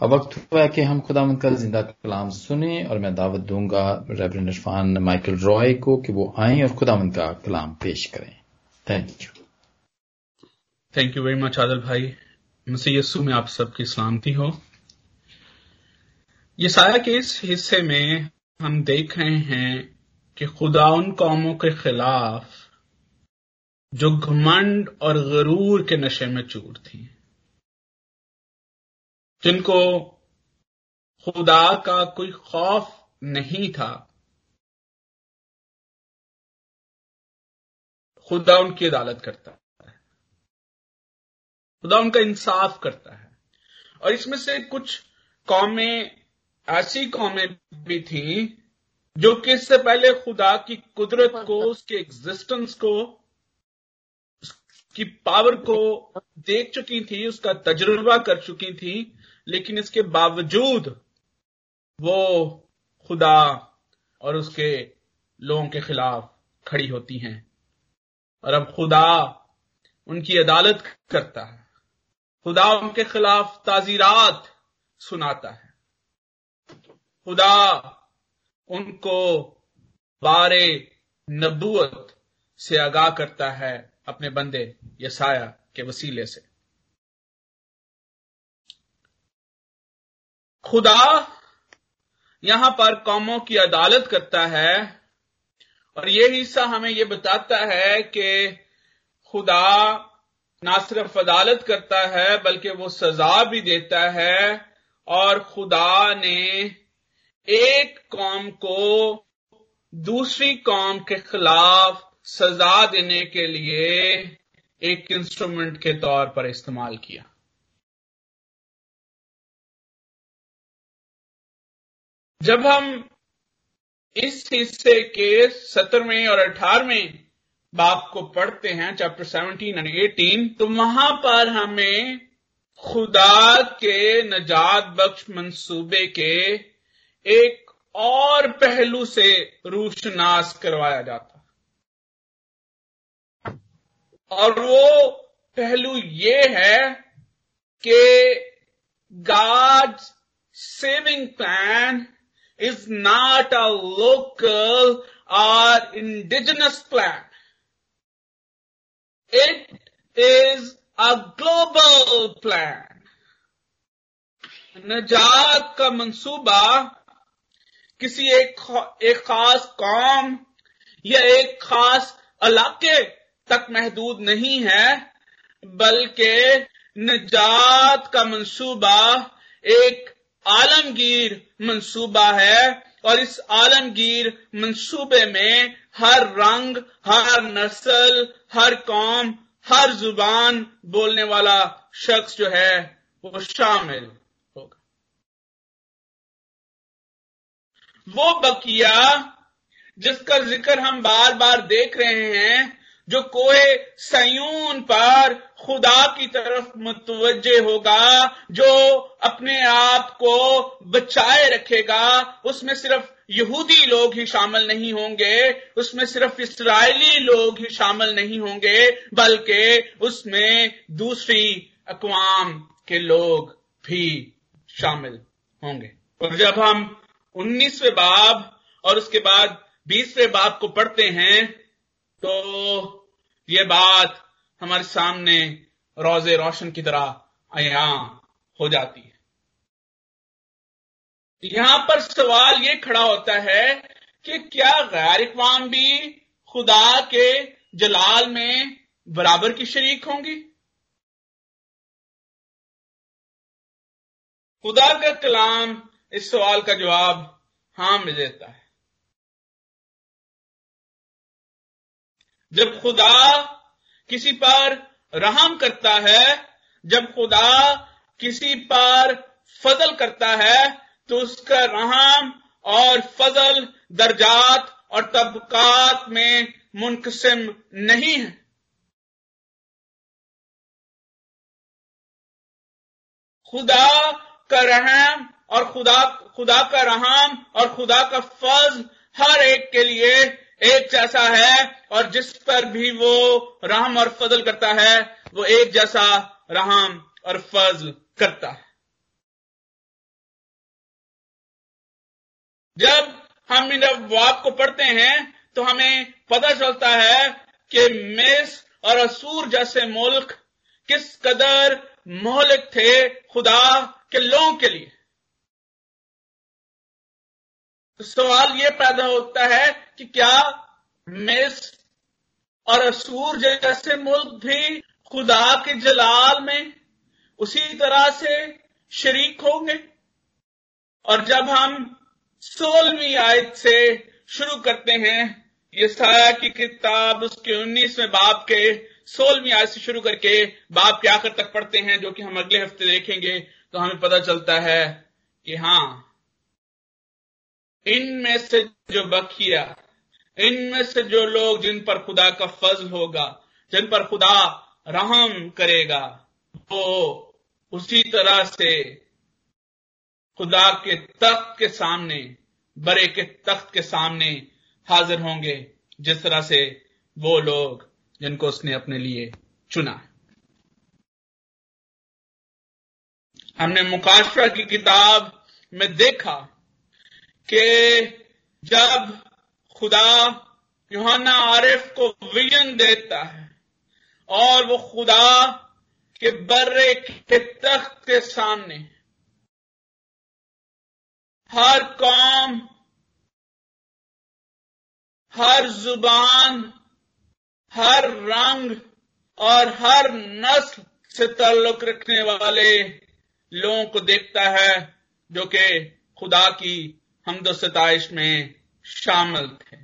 अब वक्त हुआ है कि हम खुदा का ज़िंदा कलाम सुने और मैं दावत दूँगा रेवरेंड इरफान माइकल रॉय को कि वो आए और खुदा का कलाम पेश करें। Thank you thank you very much आदल भाई। मसीह यस्सु में आप सबकी सलामती हो। ये सारा के इस हिस्से में हम देख रहे हैं कि खुदा उन कौमों के खिलाफ जो घमंड और गरूर के नशे में चूर थी। जिनको खुदा का कोई खौफ नहीं था। खुदा उनकी अदालत करता है। खुदा उनका इंसाफ करता है। और इसमें से कुछ कौमें ऐसी कौमें भी थी जो कि इससे पहले खुदा की कुदरत को उसके एग्जिस्टेंस को उसकी पावर को देख चुकी थी उसका तजुर्बा कर चुकी थी। लेकिन इसके बावजूद वो खुदा और उसके लोगों के खिलाफ खड़ी होती हैं। और अब खुदा उनकी अदालत करता है। खुदा उनके खिलाफ ताजीरात सुनाता है। खुदा उनको बारे नबूत से आगाह करता है अपने बंदे यसाया के वसीले से। खुदा यहाँ पर कौमों की अदालत करता है और यह हिस्सा हमें यह बताता है कि खुदा ना सिर्फ़ अदालत करता है, बल्कि वो सजा भी देता है और खुदा ने एक कौम को दूसरी कौम के खिलाफ सजा देने के लिए एक इंस्ट्रूमेंट के तौर पर इस्तेमाल किया। जब हम इस हिस्से के सत्रहवें और अठारहवें बाप को पढ़ते हैं चैप्टर सेवनटीन एंड एटीन तो वहाँ पर हमें खुदा के नजात बख्श मंसूबे के एक और पहलू से रूशनास करवाया जाता। और वो पहलू ये है कि God saving plan is not a local or indigenous plan. It is a global plan. नजात का मंसूबा किसी एक एक खास कौम या एक खास इलाके तक महदूद नहीं है बल्कि नजात का मंसूबा एक आलमगीर मंसूबा है और इस आलमगीर मंसूबे में हर रंग, हर नस्ल, हर कौम, हर ज़ुबान बोलने वाला शख्स जो है, वो शामिल होगा। वो बकिया जिसका ज़िक्र हम बार बार देख रहे हैं जो कोहे सयून पर खुदा की तरफ़ मुतवजे होगा, जो अपने आप को बचाए रखेगा, उसमें सिर्फ़ यहूदी लोग ही शामिल नहीं होंगे, उसमें सिर्फ़ इसराइली लोग ही शामिल नहीं होंगे, बल्कि उसमें दूसरी अकवाम के लोग भी शामिल होंगे। और जब हम उन्नीसवें बाब और उसके बाद बीसवें बाब को पढ़ते हैं तो ये बात हमारे सामने रोज़े रोशन की तरह अया हो जाती है। यहाँ पर सवाल ये खड़ा होता है कि क्या गैर इकवाम भी खुदा के जलाल में बराबर की शरीक होंगी? खुदा का कलाम इस सवाल का जवाब हाँ में देता है। जब खुदा किसी पर रहम करता है, जब खुदा किसी पर फजल करता है तो उसका रहम और फजल दर्जात और तबकात में मुनकसिम नहीं है। खुदा का रहम और खुदा खुदा का रहम और खुदा का फज हर एक के लिए एक जैसा है और जिस पर भी वो रहम और फजल करता है, वो एक जैसा रहम और फजल करता है। जब हम इन वाप को पढ़ते हैं तो हमें पता चलता है कि मिस और असूर जैसे मुल्क किस कदर मोहलिक थे खुदा के लोगों के लिए। तो सवाल यह पैदा होता है कि क्या मिस और असूर जैसे मुल्क भी खुदा के जलाल में उसी तरह से शरीक होंगे? और जब हम सोलहवीं आयत से शुरू करते हैं, ये साया की किताब उसके उन्नीसवें बाप के सोलहवीं आयत से शुरू करके बाप के आखिर तक पढ़ते हैं, जो कि हम अगले हफ़्ते देखेंगे तो हमें पता चलता है कि हाँ इनमें से जो बखिया, इनमें से जो लोग जिन पर खुदा का फजल होगा, जिन पर खुदा रहम करेगा, वो उसी तरह से खुदा के तख्त के सामने बड़े के तख्त के सामने हाजिर होंगे, जिस तरह से वो लोग जिनको उसने अपने लिए चुना हमने मुकाशरा की किताब में देखा कि जब खुदा योहाना आरिफ को विजन देता है और वो खुदा के बर्रे के तख्त के सामने हर कौम, हर ज़ुबान, हर रंग और हर नस्ल से ताल्लुक रखने वाले लोगों को देखता है जो कि खुदा की हमदो सताइश में शामिल थे।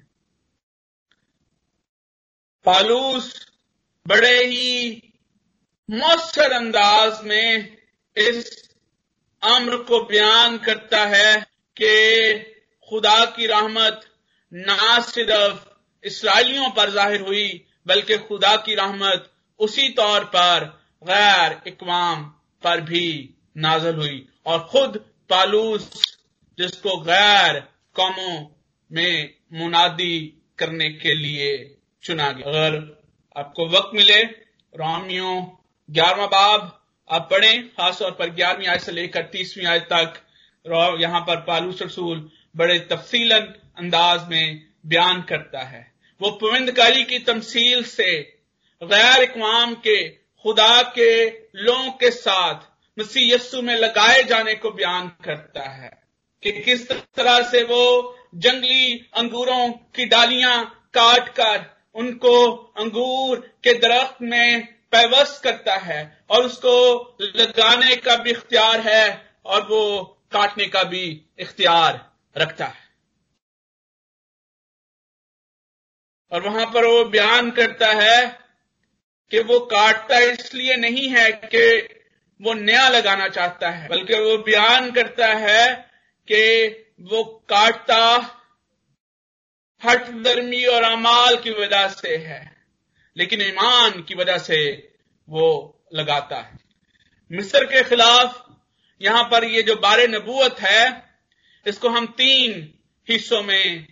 पालूस बड़े ही मौसर अंदाज में इस अम्र को बयान करता है कि खुदा की रहमत ना सिर्फ़ इसराइलियों पर ज़ाहिर हुई, बल्कि खुदा की रहमत उसी तौर पर गैर इकवाम पर भी नाजल हुई और खुद पालूस जिसको गैर कौमों में मुनादी करने के लिए चुना गया। अगर आपको वक्त मिले, रामियों ग्यारहवा बाब, आप पढ़ें, खासतौर पर ग्यारहवीं आयत से लेकर तीसवीं आयत तक। यहाँ पर पालूस रसूल बड़े तफसीलन अंदाज में बयान करता है। वो पविंदकारी की तमसील से गैर इकवाम के, खुदा के लोगों के साथ, मसीह यस्सु में लगाए जाने को बयान करता है। कि किस तरह से वो जंगली अंगूरों की डालियाँ काट कर उनको अंगूर के दरख्त में पैवस्त करता है और उसको लगाने का भी इख्तियार है और वो काटने का भी इख्तियार रखता है। और वहाँ पर वो बयान करता है कि वो काटता इसलिए नहीं है कि वो नया लगाना चाहता है, बल्कि वो बयान करता है कि वो काटता हट दर्मी और अमाल की वजह से है, लेकिन ईमान की वजह से वो लगाता है। मिस्र के खिलाफ यहाँ पर ये जो बारे नबूत है, इसको हम तीन हिस्सों में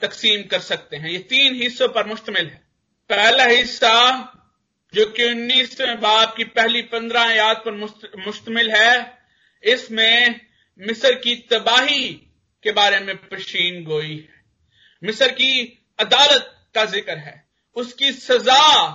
तकसीम कर सकते हैं। ये तीन हिस्सों पर मुश्तमिल है। पहला हिस्सा, जो कि उन्नीसवें बाब की पहली पंद्रह याद पर मुश्तमिल है, इसमें मिस्र की तबाही के बारे में पशीन गोई है। मिस्र की अदालत का ज़िक्र है, उसकी सजा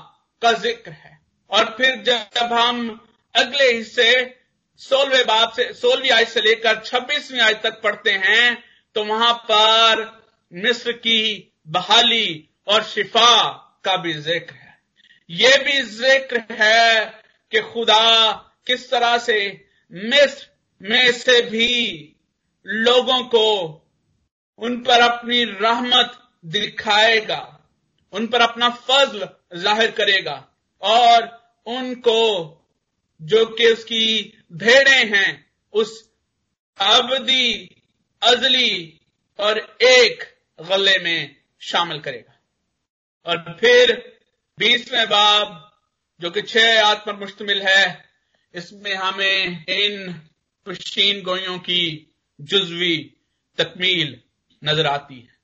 का ज़िक्र है। और फिर जब हम अगले हिस्से, सोलहवें बाप से, सोलहवीं आयत से लेकर छब्बीसवीं आयत तक पढ़ते हैं तो वहाँ पर मिस्र की बहाली और शिफा का भी ज़िक्र है। यह भी ज़िक्र है कि खुदा किस तरह से मिस्र में से भी लोगों को उन पर अपनी रहमत दिखाएगा, उन पर अपना फजल ज़ाहिर करेगा और उनको जो कि उसकी भेड़े हैं, उस अवधि, अजली और एक गले में शामिल करेगा। और फिर बीसवें बाब, जो कि छह याद पर मुश्तमिल है, इसमें हमें इन पशीन गोइयों की जुजवी तकमील नज़र आती है।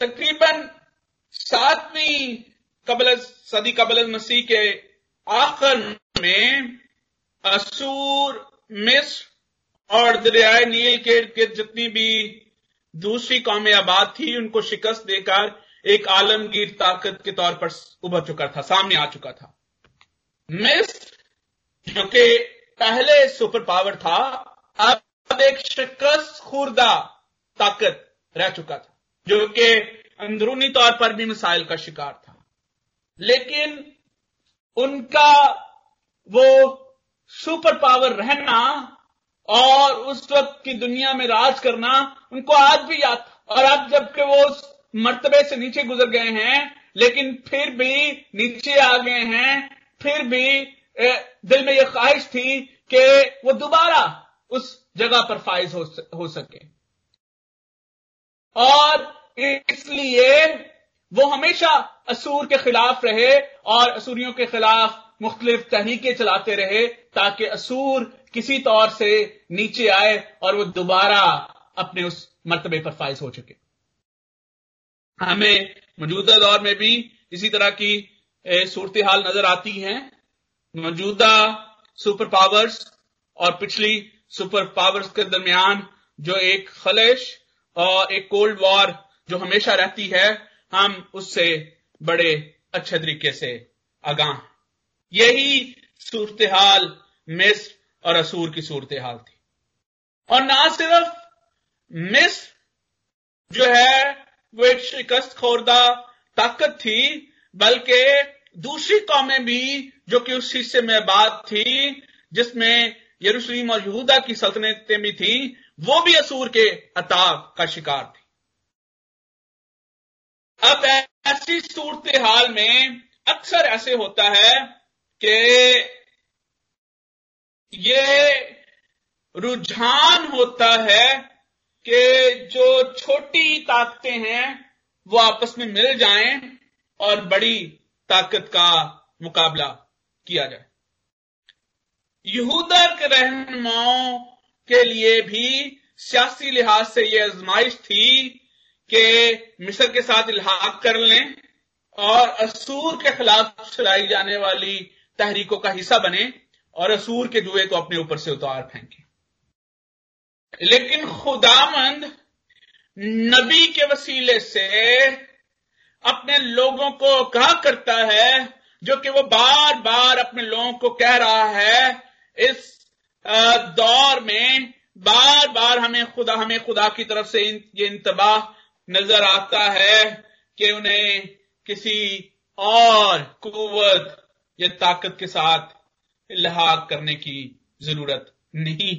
तकरीबन सातवीं कबल, सदी कबल मसीह के आखिर में असूर, मिस्र और दरियाए नील के जितनी भी दूसरी कौमें आबाद थी, उनको शिकस्त देकर एक आलमगीर ताकत के तौर पर उभर चुका था, सामने आ चुका था। मिस्र जो कि पहले सुपर पावर था, अब एक शिकस्त खुर्दा ताकत रह चुका था, जो कि अंदरूनी तौर पर भी मिसाइल का शिकार था। लेकिन उनका वो सुपर पावर रहना और उस वक्त की दुनिया में राज करना उनको आज भी याद था। और अब जबकि वो उस मर्तबे से नीचे गुजर गए हैं, लेकिन फिर भी नीचे आ गए हैं, फिर भी दिल में यह ख्वाहिश थी कि वो दोबारा उस जगह पर फाइज हो, सके। और इसलिए वो हमेशा असूर के खिलाफ रहे और असूरियों के खिलाफ मुख्तलिफ़ तहरीके चलाते रहे ताकि असूर किसी तौर से नीचे आए और वो दोबारा अपने उस मर्तबे पर फाइज हो चुके। हमें मौजूदा दौर में भी इसी तरह की सूरत हाल नज़र आती है। मौजूदा सुपर पावर्स और पिछली सुपर पावर्स के दरमियान जो एक खलिश और एक कोल्ड वॉर जो हमेशा रहती है, हम उससे बड़े अच्छे तरीके से आगाह यही सूरत हाल मिस्र और असूर की सूरत हाल थी। और ना सिर्फ़ मिस्र जो है, वो एक शिकस्त खोरदा ताकत थी, बल्कि दूसरी कौमें भी जो कि उस हिस्से में बात थी, जिसमें यरूशलेम और यहूदा की सल्तनतें भी थी, वो भी असूर के अताब का शिकार थी। अब ऐसी सूरत हाल में अक्सर ऐसे होता है कि ये रुझान होता है कि जो छोटी ताकतें हैं, वो आपस में मिल जाएँ और बड़ी ताकत का मुकाबला किया जाए। यहूदा के रहनुमाओं के लिए भी सियासी लिहाज से यह आजमाइश थी कि मिस्र के साथ इलाहाक कर लें और असूर के खिलाफ चलाई जाने वाली तहरीकों का हिस्सा बने और असूर के जुए को अपने ऊपर से उतार फेंके। लेकिन खुदामंद नबी के वसीले से अपने लोगों को कहा करता है, जो कि वो बार बार अपने लोगों को कह रहा है, इस दौर में बार बार हमें खुदा हमें खुदा की तरफ़ से ये इंतबाह नज़र आता है कि उन्हें किसी और कुवत या ताकत के साथ इलाहाक करने की ज़रूरत नहीं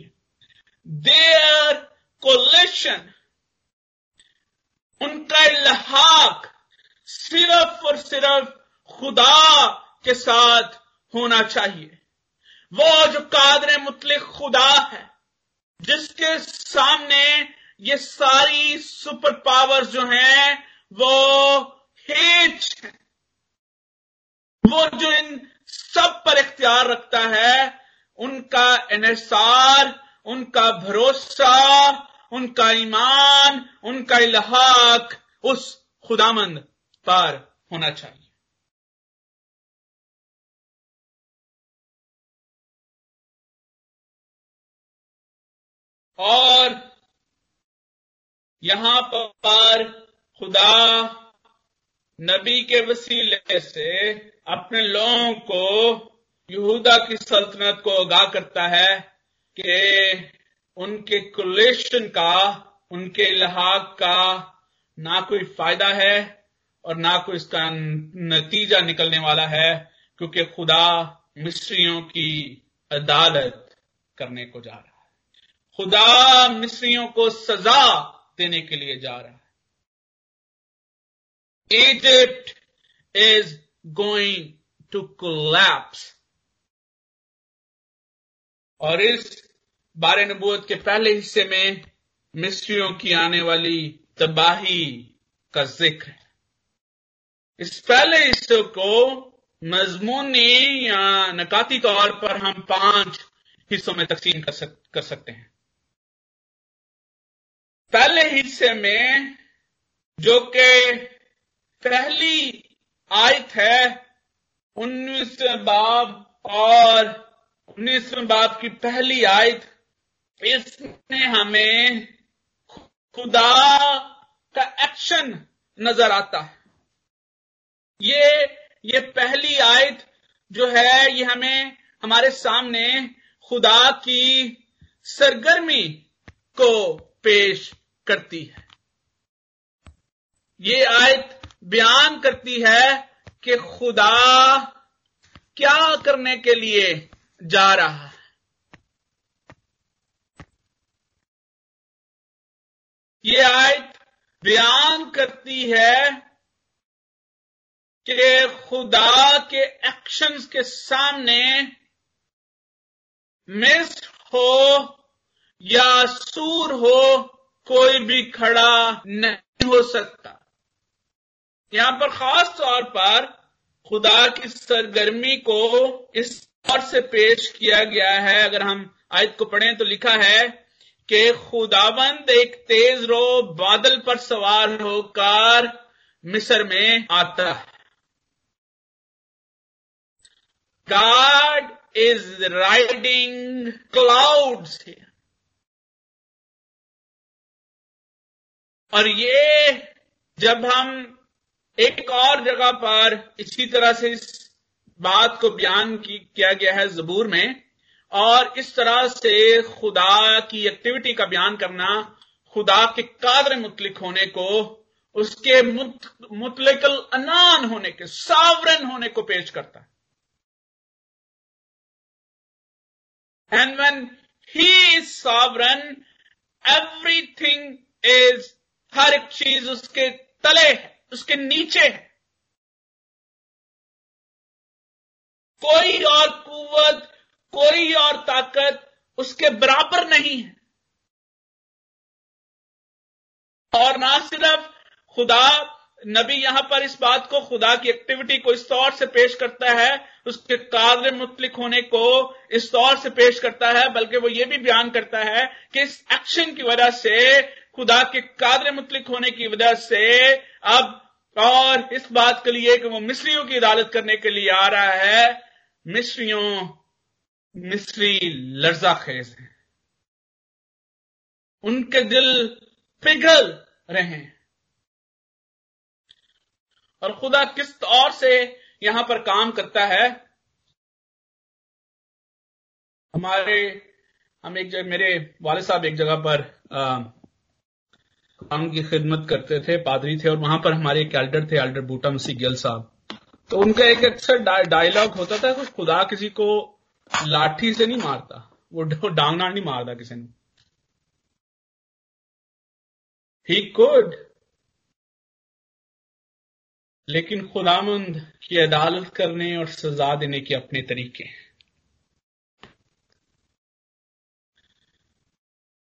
देयर कोलेशन उनका इलाहाक सिर्फ़ और सिर्फ़ खुदा के साथ होना चाहिए। वो जो कादर मुतलिक खुदा है, जिसके सामने ये सारी सुपर पावर्स जो हैं, वो हेच है। वो जो इन सब पर इख्तियार रखता है, उनका इसार उनका भरोसा, उनका ईमान, उनका इलाहाक उस खुदामंद पर होना चाहिए। और यहाँ पर खुदा नबी के वसीले से अपने लोगों को, यहूदा की सल्तनत को आगाह करता है कि उनके कुलेशन का, उनके लहाक का ना कोई फ़ायदा है और ना कोई इसका नतीजा निकलने वाला है, क्योंकि खुदा मिस्रियों की अदालत करने को जा रहा है। खुदा मिस्रियों को सजा देने के लिए जा रहा है। Egypt is going to collapse. और इस बारे नबूत के पहले हिस्से में मिस्रियों की आने वाली तबाही का ज़िक्र है। इस पहले हिस्से को मजमूनी या नकाती तौर पर हम पाँच हिस्सों में तकसीम कर, सक, कर सकते हैं। पहले हिस्से में जो कि पहली आयत है उन्नीसवें बाब और उन्नीसवें बाब की पहली आयत इसमें हमें खुदा का एक्शन नज़र आता है। ये ये पहली आयत जो है, ये हमें हमारे सामने खुदा की सरगर्मी को पेश करती है। ये आयत बयान करती है कि खुदा क्या करने के लिए जा रहा है। ये आयत बयान करती है कि खुदा के एक्शंस के सामने मिस हो या सूर हो, कोई भी खड़ा नहीं हो सकता। यहाँ पर खास तौर पर खुदा की सरगर्मी को इस तौर से पेश किया गया है। अगर हम आयत को पढ़ें तो लिखा है कि खुदाबंद एक तेज रो बादल पर सवार होकर मिस्र में आता है। God is riding clouds here. और ये जब हम एक और जगह पर इसी तरह से इस बात को बयान किया गया है जबूर में, और इस तरह से खुदा की एक्टिविटी का बयान करना, खुदा के कादर मुतलिक होने को, उसके मुतलिकल अनान होने के सावरन होने को पेश करता है and when he is sovereign everything is हर एक चीज़ उसके तले है, उसके नीचे है। कोई और कुवत, कोई और ताकत उसके बराबर नहीं है। और ना सिर्फ़ खुदा नबी यहाँ पर इस बात को खुदा की एक्टिविटी को इस तौर से पेश करता है, उसके कादर मुतलिक होने को इस तौर से पेश करता है, बल्कि वो ये भी बयान करता है कि इस एक्शन की वजह से, खुदा के कादर मुतलिक होने की वजह से अब और इस बात के लिए कि वो मिस्रियों की अदालत करने के लिए आ रहा है, मिस्रियों, मिस्री लर्जा खेज हैं। उनके दिल पिघल रहे हैं। और खुदा किस तौर से यहाँ पर काम करता है। हमारे, हम एक जगह मेरे वाले साहब एक जगह पर काम की खिदमत करते थे, पादरी थे, और वहाँ पर हमारे एक एल्डर थे, एल्डर बूटा मसीह गिल साहब। तो उनका एक अक्सर डायलॉग होता था कि खुदा किसी को लाठी से नहीं मारता, वो डांग नहीं मारता किसी ने। ही कुड लेकिन खुदामंद की अदालत करने और सजा देने के अपने तरीके हैं।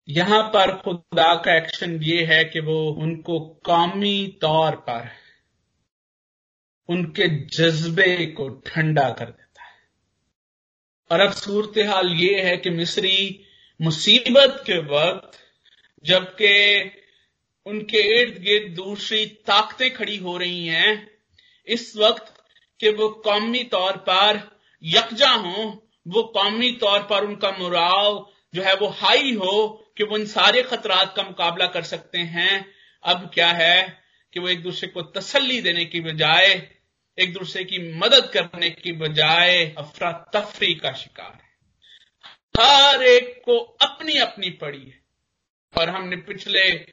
यहाँ पर खुदा का एक्शन ये है कि वो उनको कौमी तौर पर उनके जज्बे को ठंडा कर देता है। और अब सूरत हाल ये है कि मिस्री मुसीबत के वक्त जबकि उनके इर्द गिर्द दूसरी ताकतें खड़ी हो रही हैं। इस वक्त कि वो कौमी तौर पर यकजा हो, वो कौमी तौर पर उनका मुराव जो है वो हाई हो कि वो इन सारे खतरात का मुकाबला कर सकते हैं। अब क्या है कि वो एक दूसरे को तसल्ली देने की बजाय, एक दूसरे की मदद करने की बजाय अफरा तफरी का शिकार है। हर एक को अपनी अपनी पड़ी है। और हमने पिछले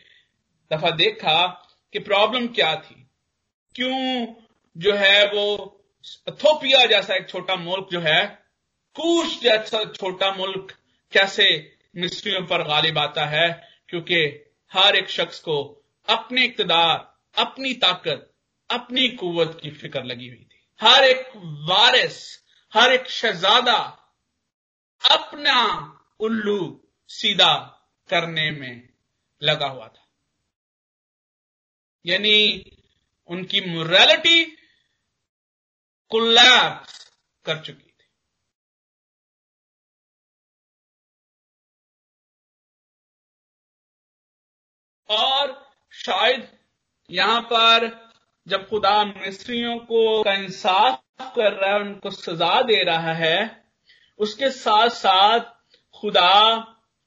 दफ़ा देखा कि प्रॉब्लम क्या थी। क्यों जो है वो अथोपिया जैसा एक छोटा मुल्क जो है, कूश जैसा छोटा मुल्क कैसे मिस्ट्रियों पर गालिब आता है, क्योंकि हर एक शख्स को अपने इकतदार, अपनी ताकत, अपनी कुवत की फ़िक्र लगी हुई थी। हर एक वारिस, हर एक शहजादा अपना उल्लू सीधा करने में लगा हुआ था। यानी उनकी मोरालिटी कोलैप्स कर चुकी थी। और शायद यहाँ पर जब खुदा मिस्रियों को का इंसाफ कर रहा है, उनको सजा दे रहा है, उसके साथ साथ खुदा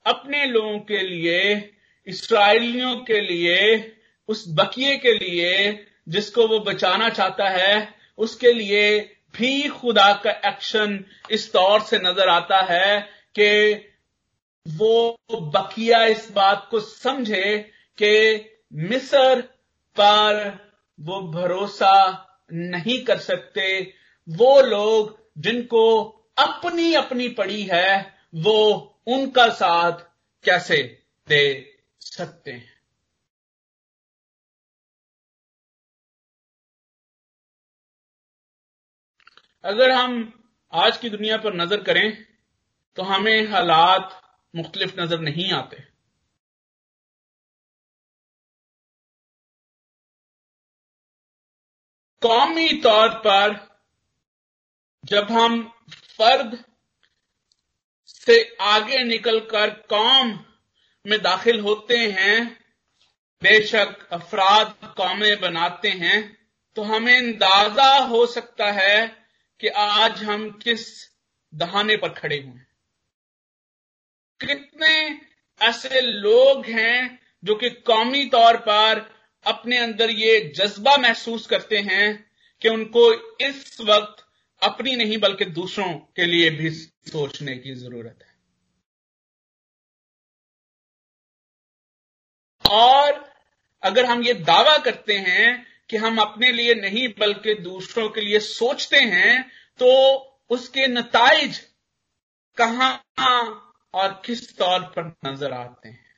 अपने लोगों के लिए, इसराइलियों के लिए उस बकिए के लिए जिसको वो बचाना चाहता है, उसके लिए भी खुदा का एक्शन इस तौर से नज़र आता है कि वो बकिया इस बात को समझे कि मिस्र पर वो भरोसा नहीं कर सकते। वो लोग जिनको अपनी अपनी पड़ी है, वो उनका साथ कैसे दे सकते हैं? अगर हम आज की दुनिया पर नज़र करें तो हमें हालात मुख्तलिफ़ नज़र नहीं आते। कौमी तौर पर जब हम फर्द से आगे निकलकर कौम में दाखिल होते हैं, बेशक अफराद कौमें बनाते हैं तो हमें अंदाज़ा हो सकता है कि आज हम किस दहाने पर खड़े हुए हैं। कितने ऐसे लोग हैं जो कि कौमी तौर पर अपने अंदर ये जज्बा महसूस करते हैं कि उनको इस वक्त अपनी नहीं बल्कि दूसरों के लिए भी सोचने की ज़रूरत है। और अगर हम ये दावा करते हैं कि हम अपने लिए नहीं, बल्कि दूसरों के लिए सोचते हैं तो उसके नतज कहाँ और किस तौर पर नज़र आते हैं।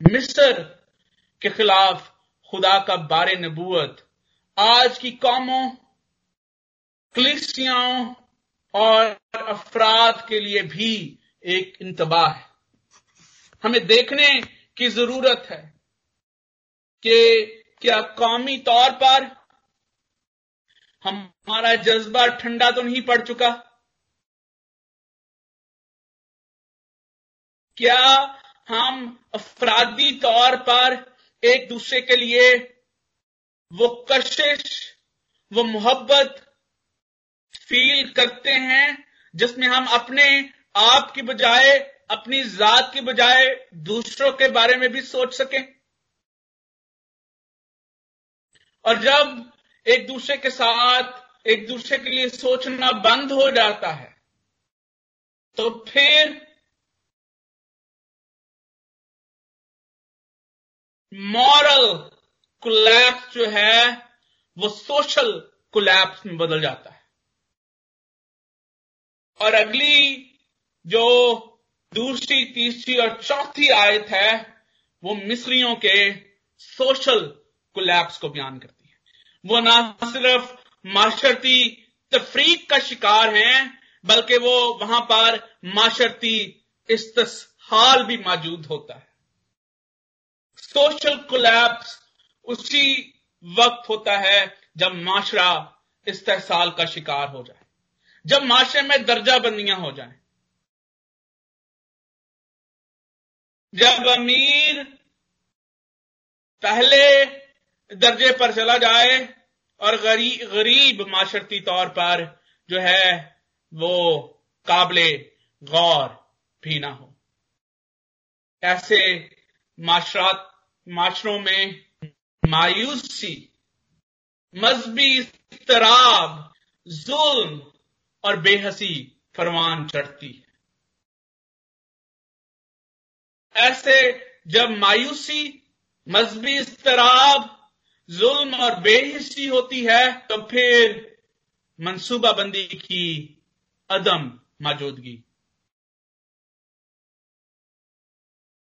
मिस्र के खिलाफ खुदा का बारे नबूत आज की कौमों, क्लिसियाओं और अफराद के लिए भी एक इंतबाह है। हमें देखने की ज़रूरत है कि क्या कौमी तौर पर हमारा जज्बा ठंडा तो नहीं पड़ चुका। क्या हम अफरादी तौर पर एक दूसरे के लिए वो कशिश, वो मोहब्बत फील करते हैं जिसमें हम अपने आप की बजाय अपनी जात की बजाय दूसरों के बारे में भी सोच सकें। और जब एक दूसरे के साथ, एक दूसरे के लिए सोचना बंद हो जाता है तो फिर मॉरल कोलैप्स जो है, वो सोशल कोलैप्स में बदल जाता है। और अगली जो दूसरी, तीसरी और चौथी आयत है, वो मिस्रियों के सोशल कोलैप्स को बयान करती है। वो ना सिर्फ़ माशरती तफरीक का शिकार हैं, बल्कि वो वहाँ पर माशरती इस्तेहाल भी मौजूद होता है। सोशल कोलैप्स उसी वक्त होता है जब माशरा इस्तेसाल का शिकार हो जाए। जब माशरे में दर्जा बंदियाँ हो जाएँ। जब अमीर पहले दर्जे पर चला जाए और गरीब गरीब माशरती तौर पर जो है वो काबले गौर भी ना हो। ऐसे माशरात, माशरों में मायूसी, मजहबी तराब जुल्म और बेहसी फरमान चढ़ती है। ऐसे जब मायूसी, मजहबी इसतराब जुल्म और बेहिसी होती है तो फिर मनसूबाबंदी की अदम मौजूदगी।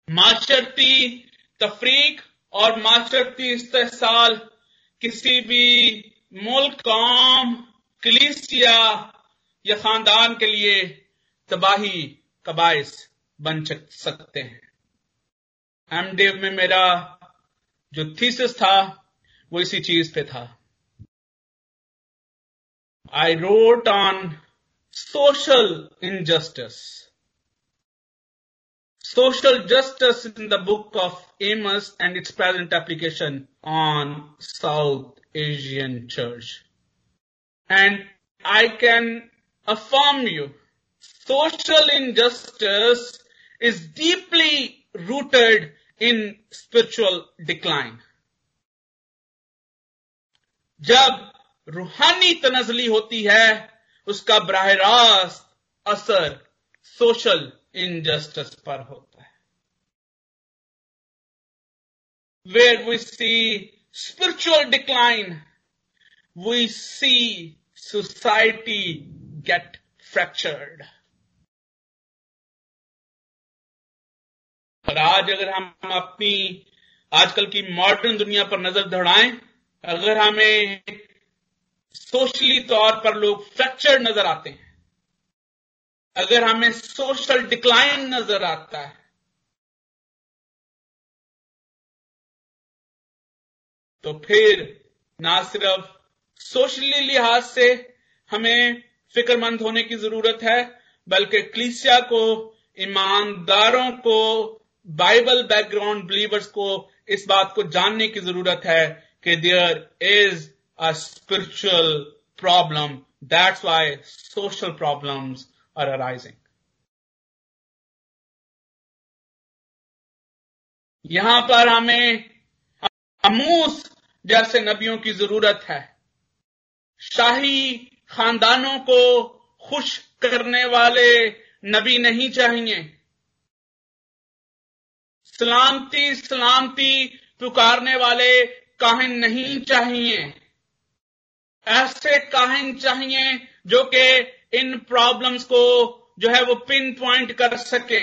माशरती तफरीक और माशरती इस्तेसाल, किसी भी मुल्क, कौम, कलीसिया या खानदान के लिए तबाही का बायस बन सकते हैं। एमडेव में मेरा जो थीसिस था वो इसी चीज पे था I wrote on social injustice social justice in the book of Amos and its present application on South Asian church. And I can affirm you. Social injustice is deeply rooted in spiritual decline. जब रूहानी तनजली होती है, उसका बराह रास्त असर social injustice पर होता है where we see spiritual decline we see society get fractured और आज अगर हम अपनी आजकल की मॉडर्न दुनिया पर नज़र दौड़ाएँ, अगर हमें सोशली तौर पर लोग फ्रैक्चर नज़र आते हैं, अगर हमें सोशल डिक्लाइन नज़र आता है तो फिर ना सिर्फ़ सोशली लिहाज से हमें फिक्रमंद होने की ज़रूरत है, बल्कि क्लीसिया को, ईमानदारों को बाइबल बैकग्राउंड बिलीवर्स को इस बात को जानने की ज़रूरत है कि there is a spiritual problem, that's why social problems are arising. यहाँ पर हमें अमूस जैसे नबियों की ज़रूरत है। शाही खानदानों को खुश करने वाले नबी नहीं चाहिए। सलामती सलामती पुकारने वाले काहिन नहीं चाहिए। ऐसे काहिन चाहिए जो कि इन प्रॉब्लम्स को जो है वो पिन पॉइंट कर सके।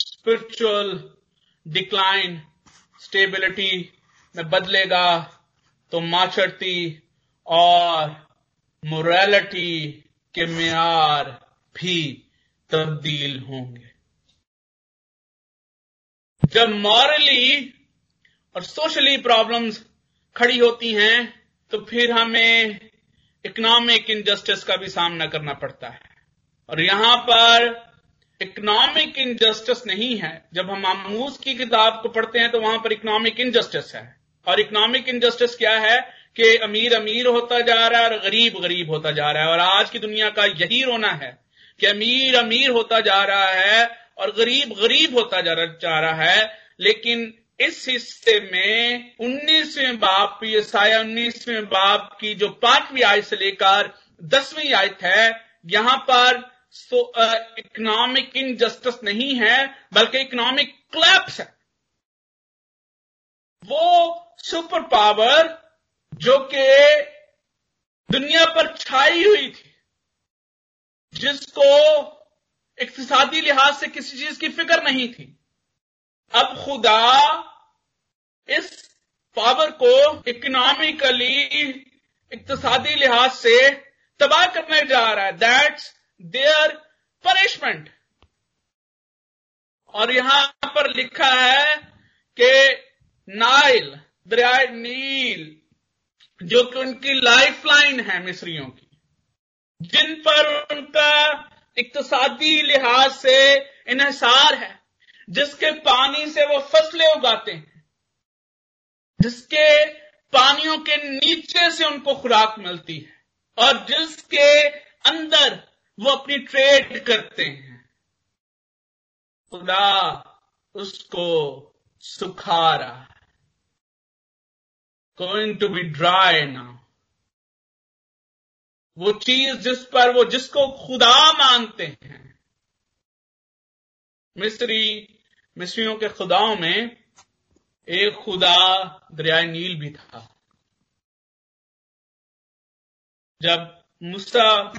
स्पिरिचुअल डिक्लाइन स्टेबिलिटी में बदलेगा तो माचरती और मोरालिटी के मैार भी तब्दील होंगे। जब मॉरली और सोशली प्रॉब्लम्स खड़ी होती हैं तो फिर हमें इकोनॉमिक इनजस्टिस का भी सामना करना पड़ता है। और यहाँ पर इकोनॉमिक इनजस्टिस नहीं है। जब हम आमूस की किताब को पढ़ते हैं तो वहाँ पर इकोनॉमिक इनजस्टिस है। और इकोनॉमिक इनजस्टिस क्या है? कि अमीर अमीर होता जा रहा है और गरीब गरीब होता जा रहा है। और आज की दुनिया का यही रोना है कि अमीर अमीर होता जा रहा है और गरीब गरीब होता जा रहा है। लेकिन इस हिस्से में उन्नीसवें बाप साया उन्नीसवें बाप की जो पांचवी आयत से लेकर दसवीं आयत है, यहाँ पर इकोनॉमिक इनजस्टिस नहीं है, बल्कि इकोनॉमिक क्लैप्स है। वो सुपर पावर जो कि दुनिया पर छाई हुई थी, जिसको इकतसादी लिहाज से किसी चीज़ की फ़िक्र नहीं थी। अब खुदा इस पावर को इकोनॉमिकली इकतसादी लिहाज से तबाह करने जा रहा है। दैट्स देयर पनिशमेंट और यहाँ पर लिखा है कि नाइल दरिया नील जो कि उनकी लाइफ लाइन है मिस्रियों की, जिन पर उनका इकतसादी लिहाज से इन्हसार है, जिसके पानी से वो फ़सलें उगाते हैं, जिसके पानियों के नीचे से उनको खुराक मिलती है, और जिसके अंदर वो अपनी ट्रेड करते हैं। खुदा उसको सुखा रहा है। Going to be dry now वो चीज़ जिस पर वो जिसको खुदा मानते हैं। मिस्री, मिस्रियों के खुदाओं में एक खुदा दरिया नील भी था। जब मुसा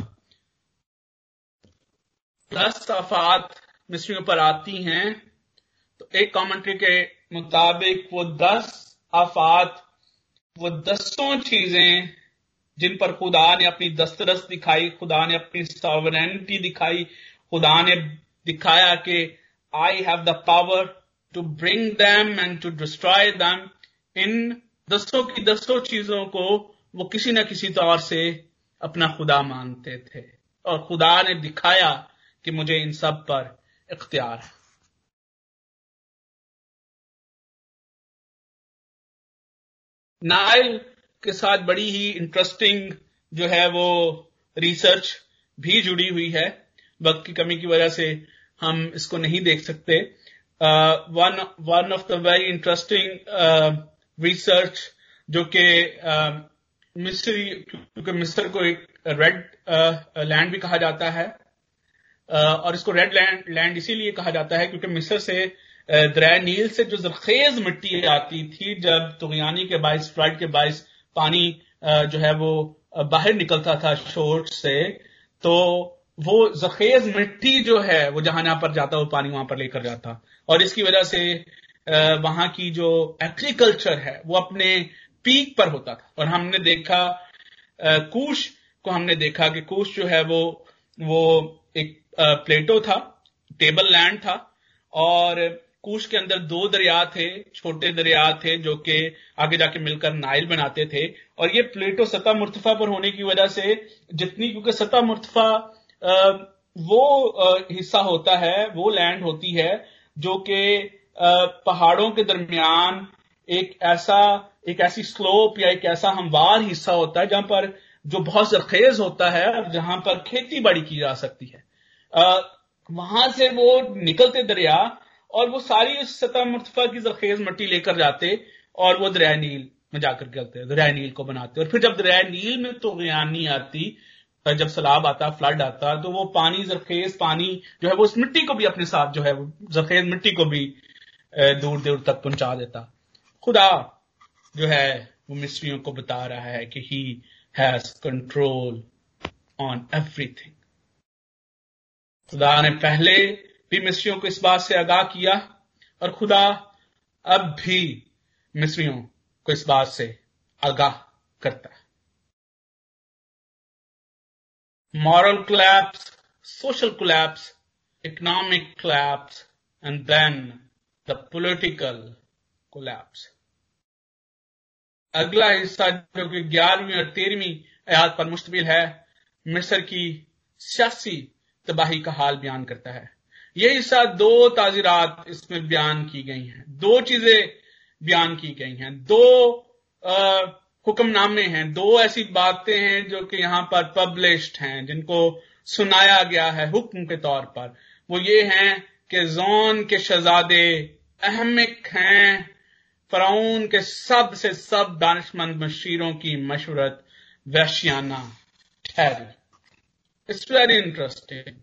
दस आफात मिस्रियों पर आती हैं तो एक कमेंट्री के मुताबिक वो दस आफात वो दसों चीज़ें जिन पर खुदा ने अपनी दस्तरस दिखाई, खुदा ने अपनी सॉवरेंटी दिखाई, खुदा ने दिखाया कि I have the power to bring them and to destroy them इन दसों की दसों चीज़ों को वो किसी न किसी तौर से अपना खुदा मानते थे। और खुदा ने दिखाया कि मुझे इन सब पर इख्तियार है। नाइल के साथ बड़ी ही इंटरेस्टिंग जो है वो रिसर्च भी जुड़ी हुई है। वक्त की कमी की वजह से हम इसको नहीं देख सकते। One one of the very interesting research जो कि uh, मिस्री क्योंकि मिस्र को एक रेड लैंड uh, भी कहा जाता है। Uh, और इसको रेड लैंड लैंड इसीलिए कहा जाता है क्योंकि मिस्र से दरिया नील से जो जरखेज मिट्टी आती थी, जब तुगयानी के बाइस फ्लड के बाइस पानी जो है वो बाहर निकलता था शोर से तो वो जखेज मिट्टी जो है, वो जहाँ जहाँ पर जाता, वो पानी वहाँ पर लेकर जाता। और इसकी वजह से वहाँ की जो एग्रीकल्चर है, वो अपने पीक पर होता था। और हमने देखा कूश को हमने देखा कि कूश जो है वो वो एक प्लेटो था, टेबल लैंड था, और कूश के अंदर दो दरिया थे, छोटे दरिया थे, जो कि आगे जाके मिलकर नाइल बनाते थे। और ये प्लेटो सतह मुर्तफा पर होने की वजह से जितनी, क्योंकि सतह मुर्तफा वो हिस्सा होता है, वो लैंड होती है, जो कि पहाड़ों के दरमियान एक ऐसा, एक ऐसी स्लोप या एक ऐसा हमवार हिस्सा होता है, जहाँ पर जो बहुत जरखेज होता है और जहाँ पर खेती बाड़ी की जा सकती है। वहाँ से वो निकलते दरिया और वो सारी उस सतह मुर्तफा की जरखेज मट्टी लेकर जाते और वो दरिया नील में जाकर करते दरिया नील को बनाते। और फिर जब दरिया नील में तो नहीं आती जब सैलाब आता, फ्लड आता तो वो पानी, जरखेज पानी जो है वो उस मिट्टी को भी अपने साथ जो है वो जरखेज मिट्टी को भी दूर दूर तक पहुँचा देता। खुदा जो है वो मिस्ट्रियों को बता रहा है कि he has control on everything खुदा ने पहले भी मिस्रियों को इस बात से आगाह किया और खुदा अब भी मिस्रियों को इस बात से आगाह करता है। Moral collapse social collapse economic collapse and then the political collapse अगला हिस्सा जो कि ग्यारहवीं और तेरहवीं आयात पर मुश्तमिल है, मिस्र की सियासी तबाही का हाल बयान करता है। ये हिस्सा दो ताजीरात इसमें बयान की गई हैं। दो चीज़ें बयान की गई हैं। दो हुक्मनामे हैं। दो ऐसी बातें हैं जो कि यहाँ पर पब्लिश्ड हैं, जिनको सुनाया गया है हुक्म के तौर पर। वो ये हैं कि जोन के शहजादे अहमिक हैं। फराउन के सबसे सब दानशमंद मशीरों की मशवरत वैश्याना ठहरी। इट्स वेरी इंटरेस्टिंग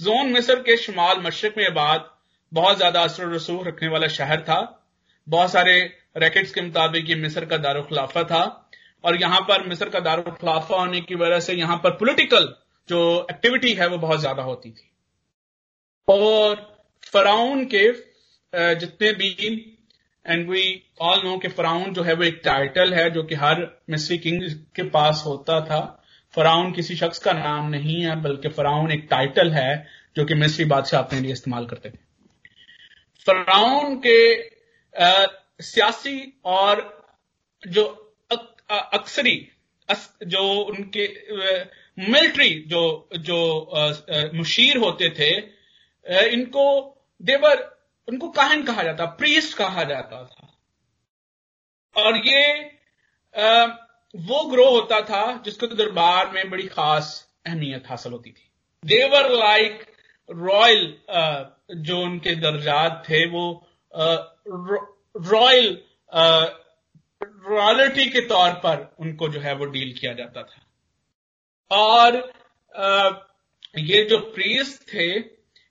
जोन मिस्र के शुमाल मशरक में बाद बहुत ज़्यादा असर रसूख रखने वाला शहर था। बहुत सारे रैकेट्स के मुताबिक ये मिस्र का दारो खिलाफा था। और यहाँ पर मिस्र का दारो खिलाफा होने की वजह से यहाँ पर पॉलिटिकल जो एक्टिविटी है वो बहुत ज़्यादा होती थी। और फराउन के जितने भी एंड वी ऑल नो के फराउन जो है वो एक टाइटल है जो कि हर मिस्री किंग के पास होता था। फराउन किसी शख्स का नाम नहीं है बल्कि फराउन एक टाइटल है जो कि मिस्री बादशाह अपने लिए इस्तेमाल करते थे। फराउन के आ, सियासी और जो अक्सरी जो उनके मिलिट्री जो जो मुशीर होते थे इनको देवर उनको काहन कहा जाता प्रीस्ट कहा जाता था। और ये आ, वो ग्रोह होता था जिसके दरबार में बड़ी खास अहमियत हासिल होती थी। देवर लाइक रॉयल जो उनके दर्जात थे वो रॉयल रॉयल्टी के तौर पर उनको जो है वो डील किया जाता था। और आ, ये जो प्रीस थे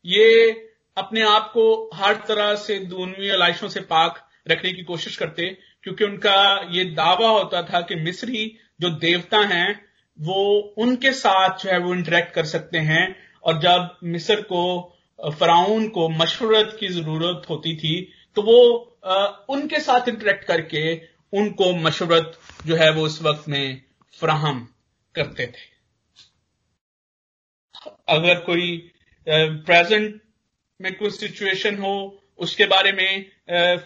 ये अपने आप को हर तरह से दूनवी अलाइशों से पाक रखने की कोशिश करते क्योंकि उनका ये दावा होता था कि मिस्री जो देवता हैं, वो उनके साथ जो है वो इंटरेक्ट कर सकते हैं। और जब मिस्र को फराउन को मशवरत की ज़रूरत होती थी तो वो उनके साथ इंटरेक्ट करके उनको मशवरत जो है वो उस वक्त में फ्राहम करते थे। अगर कोई प्रेजेंट में कोई सिचुएशन हो उसके बारे में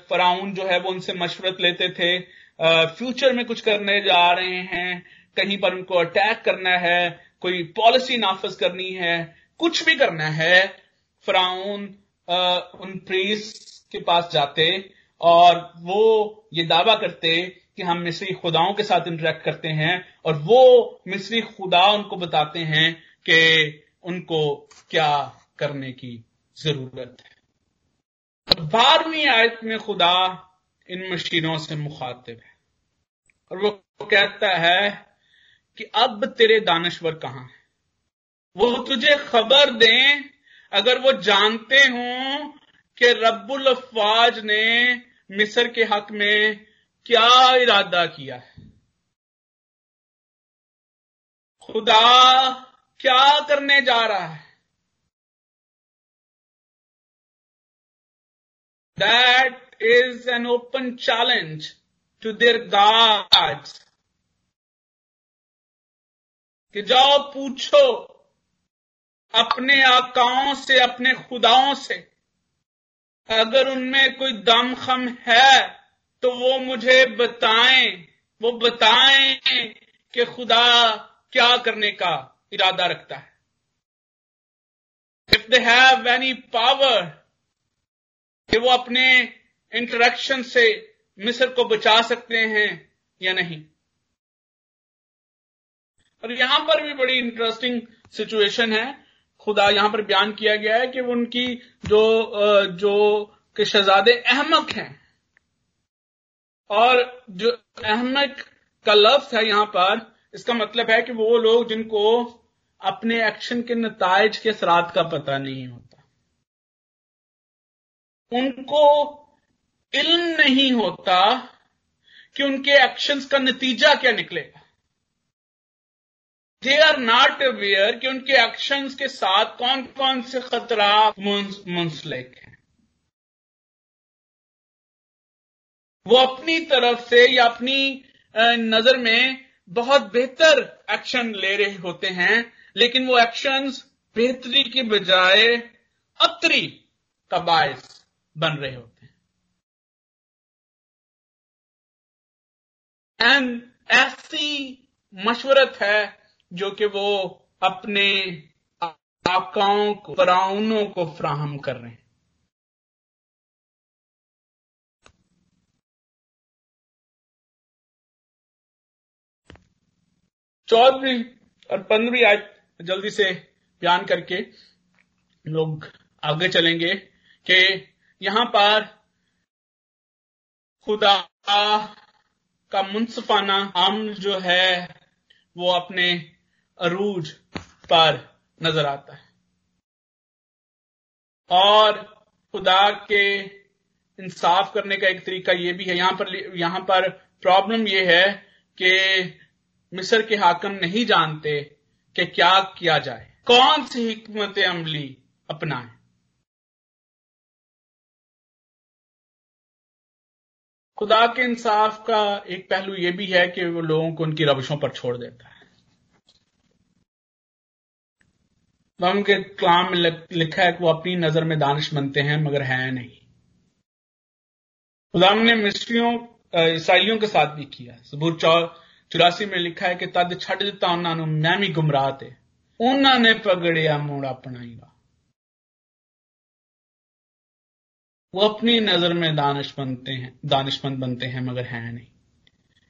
फराउन जो है वो उनसे मशवरत लेते थे। फ्यूचर में कुछ करने जा रहे हैं, कहीं पर उनको अटैक करना है, कोई पॉलिसी नाफज करनी है, कुछ भी करना है, फराउन उन प्रीस के पास जाते और वो ये दावा करते कि हम मिस्री खुदाओं के साथ इंटरेक्ट करते हैं और वो मिस्री खुदा उनको बताते हैं कि उनको क्या करने की ज़रूरत है। बारहवीं आयत में खुदा इन मशीनों से मुखातिब है। और वो कहता है कि अब तेरे दानश्वर कहाँ है? वो तुझे खबर दें, अगर वो जानते हों कि रब्बुल अफवाज ने मिस्र के हक में क्या इरादा किया है। खुदा क्या करने जा रहा है? That is an open challenge to their gods कि जाओ पूछो अपने आकाओं से, अपने खुदाओं से। अगर उनमें कोई दम खम है तो वो मुझे बताएँ। वो बताएँ कि खुदा क्या करने का इरादा रखता है। If they have any power कि वो अपने इंटरेक्शन से मिस्र को बचा सकते हैं या नहीं। और यहाँ पर भी बड़ी इंटरेस्टिंग सिचुएशन है। खुदा यहाँ पर बयान किया गया है कि उनकी जो जो के शहजादे अहमक हैं। और जो अहमक का लफ्ज है यहाँ पर, इसका मतलब है कि वो लोग जिनको अपने एक्शन के नतज के असरात का पता नहीं होता। उनको इल्म नहीं होता कि उनके एक्शंस का नतीजा क्या निकलेगा दे आर नॉट अवेयर कि उनके एक्शंस के साथ कौन कौन से खतरा मुंसलिक हैं। वो अपनी तरफ़ से या अपनी नज़र में बहुत बेहतर एक्शन ले रहे होते हैं, लेकिन वो एक्शंस बेहतरी के बजाय अतरी का बायस बन रहे होते हैं। एंड ऐसी मशवरत है जो कि वो अपने आकाओं को, फराउनों को फ्राहम कर रहे हैं। चौदहवीं और पंद्रहवीं आज जल्दी से बयान करके लोग आगे चलेंगे कि यहाँ पर खुदा का मुनसफाना अमल जो है, वो अपने अरूज पर नज़र आता है। और खुदा के इंसाफ करने का एक तरीका ये भी है। यहाँ पर यहाँ पर प्रॉब्लम ये है कि मिस्र के हाकम नहीं जानते कि क्या किया जाए। कौन सी हिकमत अमली अपनाएँ? खुदा के इंसाफ का एक पहलू यह भी है कि वो लोगों को उनकी रविशों पर छोड़ देता है। हम के कलाम में लिखा है कि वो अपनी नज़र में दानिश बनते हैं, मगर है नहीं। खुदा ने मिस्रियों ईसाइयों के साथ भी किया। सबूर चौरासी में लिखा है कि तद छड़ दिता उन्होंने मैं भी गुमराह थे उन्होंने पगड़िया मोड़ अपनाईगा वो अपनी नज़र में दानिश बनते हैं दानिशमंद बनते हैं, मगर है नहीं।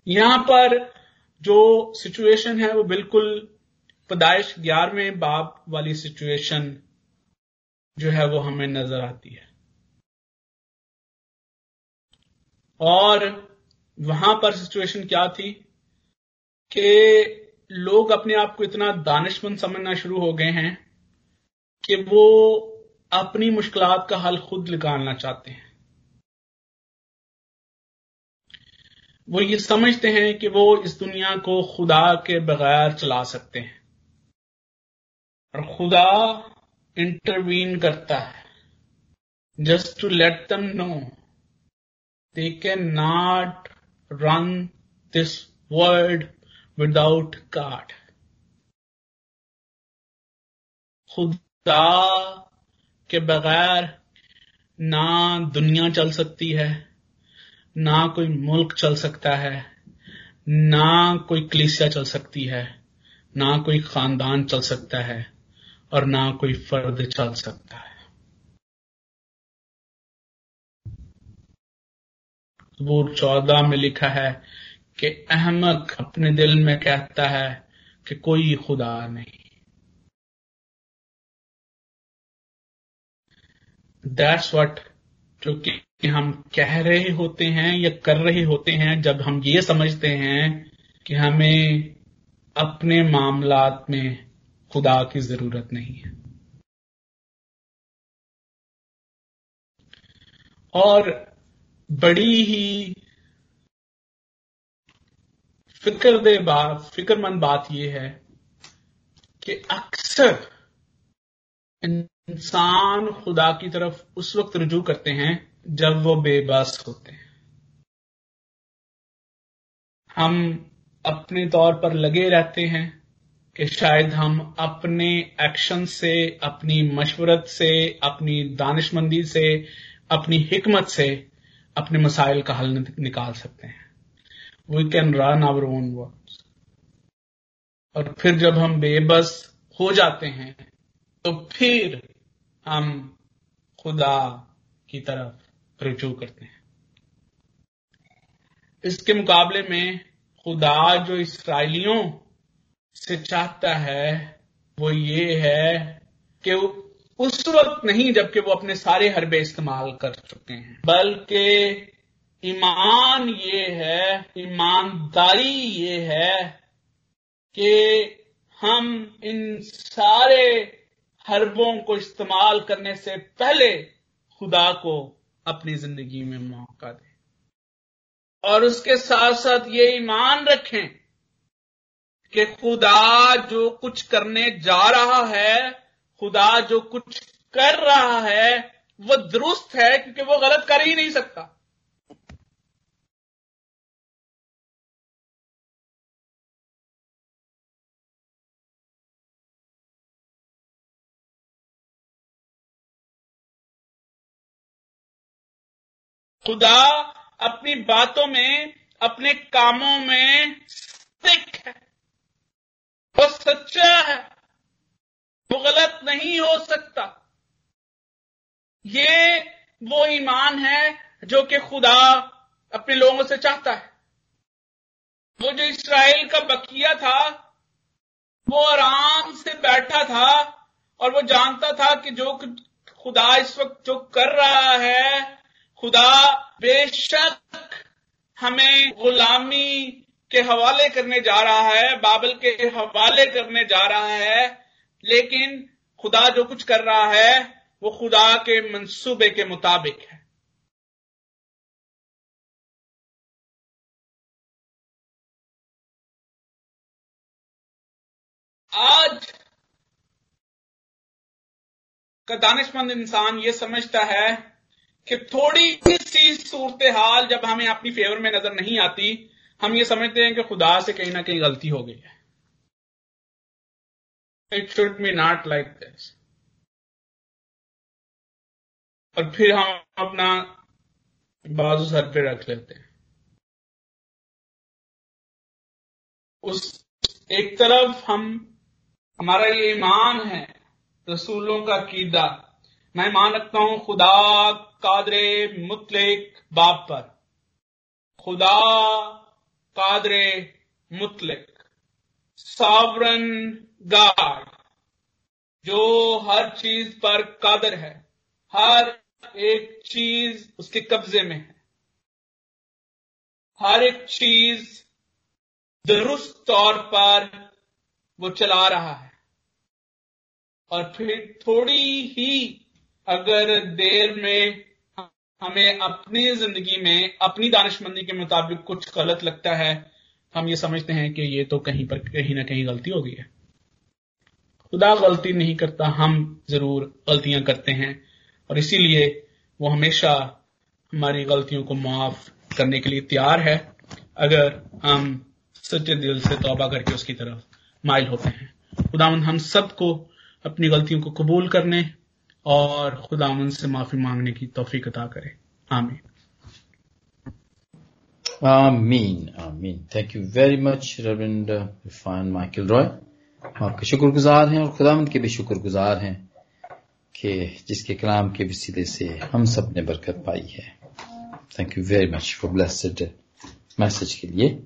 यहाँ पर जो सिचुएशन है, वो बिल्कुल पदाइश ग्यारहवें बाप वाली सिचुएशन जो है, वो हमें नज़र आती है। और वहाँ पर सिचुएशन क्या थी कि लोग अपने आप को इतना दानिशमंद समझना शुरू हो गए हैं कि वो अपनी मुश्किलात का हल खुद निकालना चाहते हैं। वो ये समझते हैं कि वो इस दुनिया को खुदा के बगैर चला सकते हैं। और खुदा इंटरवीन करता है। Just to let them know they can not run this world without God खुदा के बगैर ना दुनिया चल सकती है, ना कोई मुल्क चल सकता है, ना कोई कलीसिया चल सकती है, ना कोई खानदान चल सकता है और ना कोई फर्द चल सकता है। वो चौदह में लिखा है कि अहमक अपने दिल में कहता है कि कोई खुदा नहीं। दैट्स वट जो कि हम कह रहे होते हैं या कर रहे होते हैं, जब हम ये समझते हैं कि हमें अपने मामलात में खुदा की ज़रूरत नहीं है। और बड़ी ही फ़िक्र दे बात, फिक्रमंद बात यह है कि अक्सर इंसान खुदा की तरफ़ उस वक्त रुजू करते हैं जब वो बेबस होते हैं। हम अपने तौर पर लगे रहते हैं कि शायद हम अपने एक्शन से, अपनी मशवरत से, अपनी दानिशमंदी से, अपनी हिकमत से अपने मसाइल का हल निकाल सकते हैं। We can run our own words और फिर जब हम बेबस हो जाते हैं तो फिर हम खुदा की तरफ़ रुजू करते हैं। इसके मुकाबले में खुदा जो इसराइलियों से चाहता है, वो ये है कि उस वक्त नहीं जबकि वो अपने सारे हरबे इस्तेमाल कर चुके हैं। बल्कि ईमान ये है, ईमानदारी ये है कि हम इन सारे हरबों को इस्तेमाल करने से पहले खुदा को अपनी ज़िंदगी में मौका दें। और उसके साथ साथ ये ईमान रखें कि खुदा जो कुछ करने जा रहा है, खुदा जो कुछ कर रहा है, वो दुरुस्त है, क्योंकि वो गलत कर ही नहीं सकता। खुदा अपनी बातों में, अपने कामों में स्थिक है। वो सच्चा है। वो गलत नहीं हो सकता। ये वो ईमान है जो कि खुदा अपने लोगों से चाहता है। वो जो इसराइल का बकिया था, वो आराम से बैठा था और वो जानता था कि जो खुदा इस वक्त जो कर रहा है खुदा बेशक हमें गुलामी के हवाले करने जा रहा है, बाबल के हवाले करने जा रहा है, लेकिन खुदा जो कुछ कर रहा है, वो खुदा के मंसूबे के मुताबिक है। आज का दानिशमंद इंसान ये समझता है कि थोड़ी सी सूरत हाल जब हमें अपनी फेवर में नज़र नहीं आती, हम ये समझते हैं कि खुदा से कहीं ना कहीं गलती हो गई है। It should be not like this और फिर हम अपना बाजू सर पे रख लेते हैं। उस एक तरफ़ हम, हमारा ये ईमान है रसूलों का कीदा मैं मान रखता हूँ खुदा कादरे मुतलिक बाप पर। खुदा कादरे मुतलिक। सावरन गाड जो हर चीज़ पर कादर है। हर एक चीज़ उसके कब्जे में है। हर एक चीज़ दुरुस्त तौर पर वो चला रहा है। और फिर थोड़ी ही अगर देर में हमें अपनी ज़िंदगी में, अपनी दानिशमंदी के मुताबिक कुछ गलत लगता है, हम ये समझते हैं कि ये तो कहीं पर, कहीं ना कहीं गलती हो गई है। खुदा गलती नहीं करता, हम ज़रूर गलतियाँ करते हैं। और इसीलिए वो हमेशा हमारी गलतियों को माफ़ करने के लिए तैयार है, अगर हम सच्चे दिल से तौबा करके उसकी तरफ़ माइल होते हैं। खुदावन हम सबको अपनी गलतियों को कबूल करने और खुदावन से माफ़ी मांगने की तोफीक अता करे। आमीन। आमीन आमीन। Thank you very much Ravind Irfan Michael Roy आपके शुक्रगुजार हैं और खुदावंद के भी शुक्रगुजार हैं कि जिसके कलाम के वसीले से हम सबने बरकत पाई है। Thank you very much for blessed message के लिए।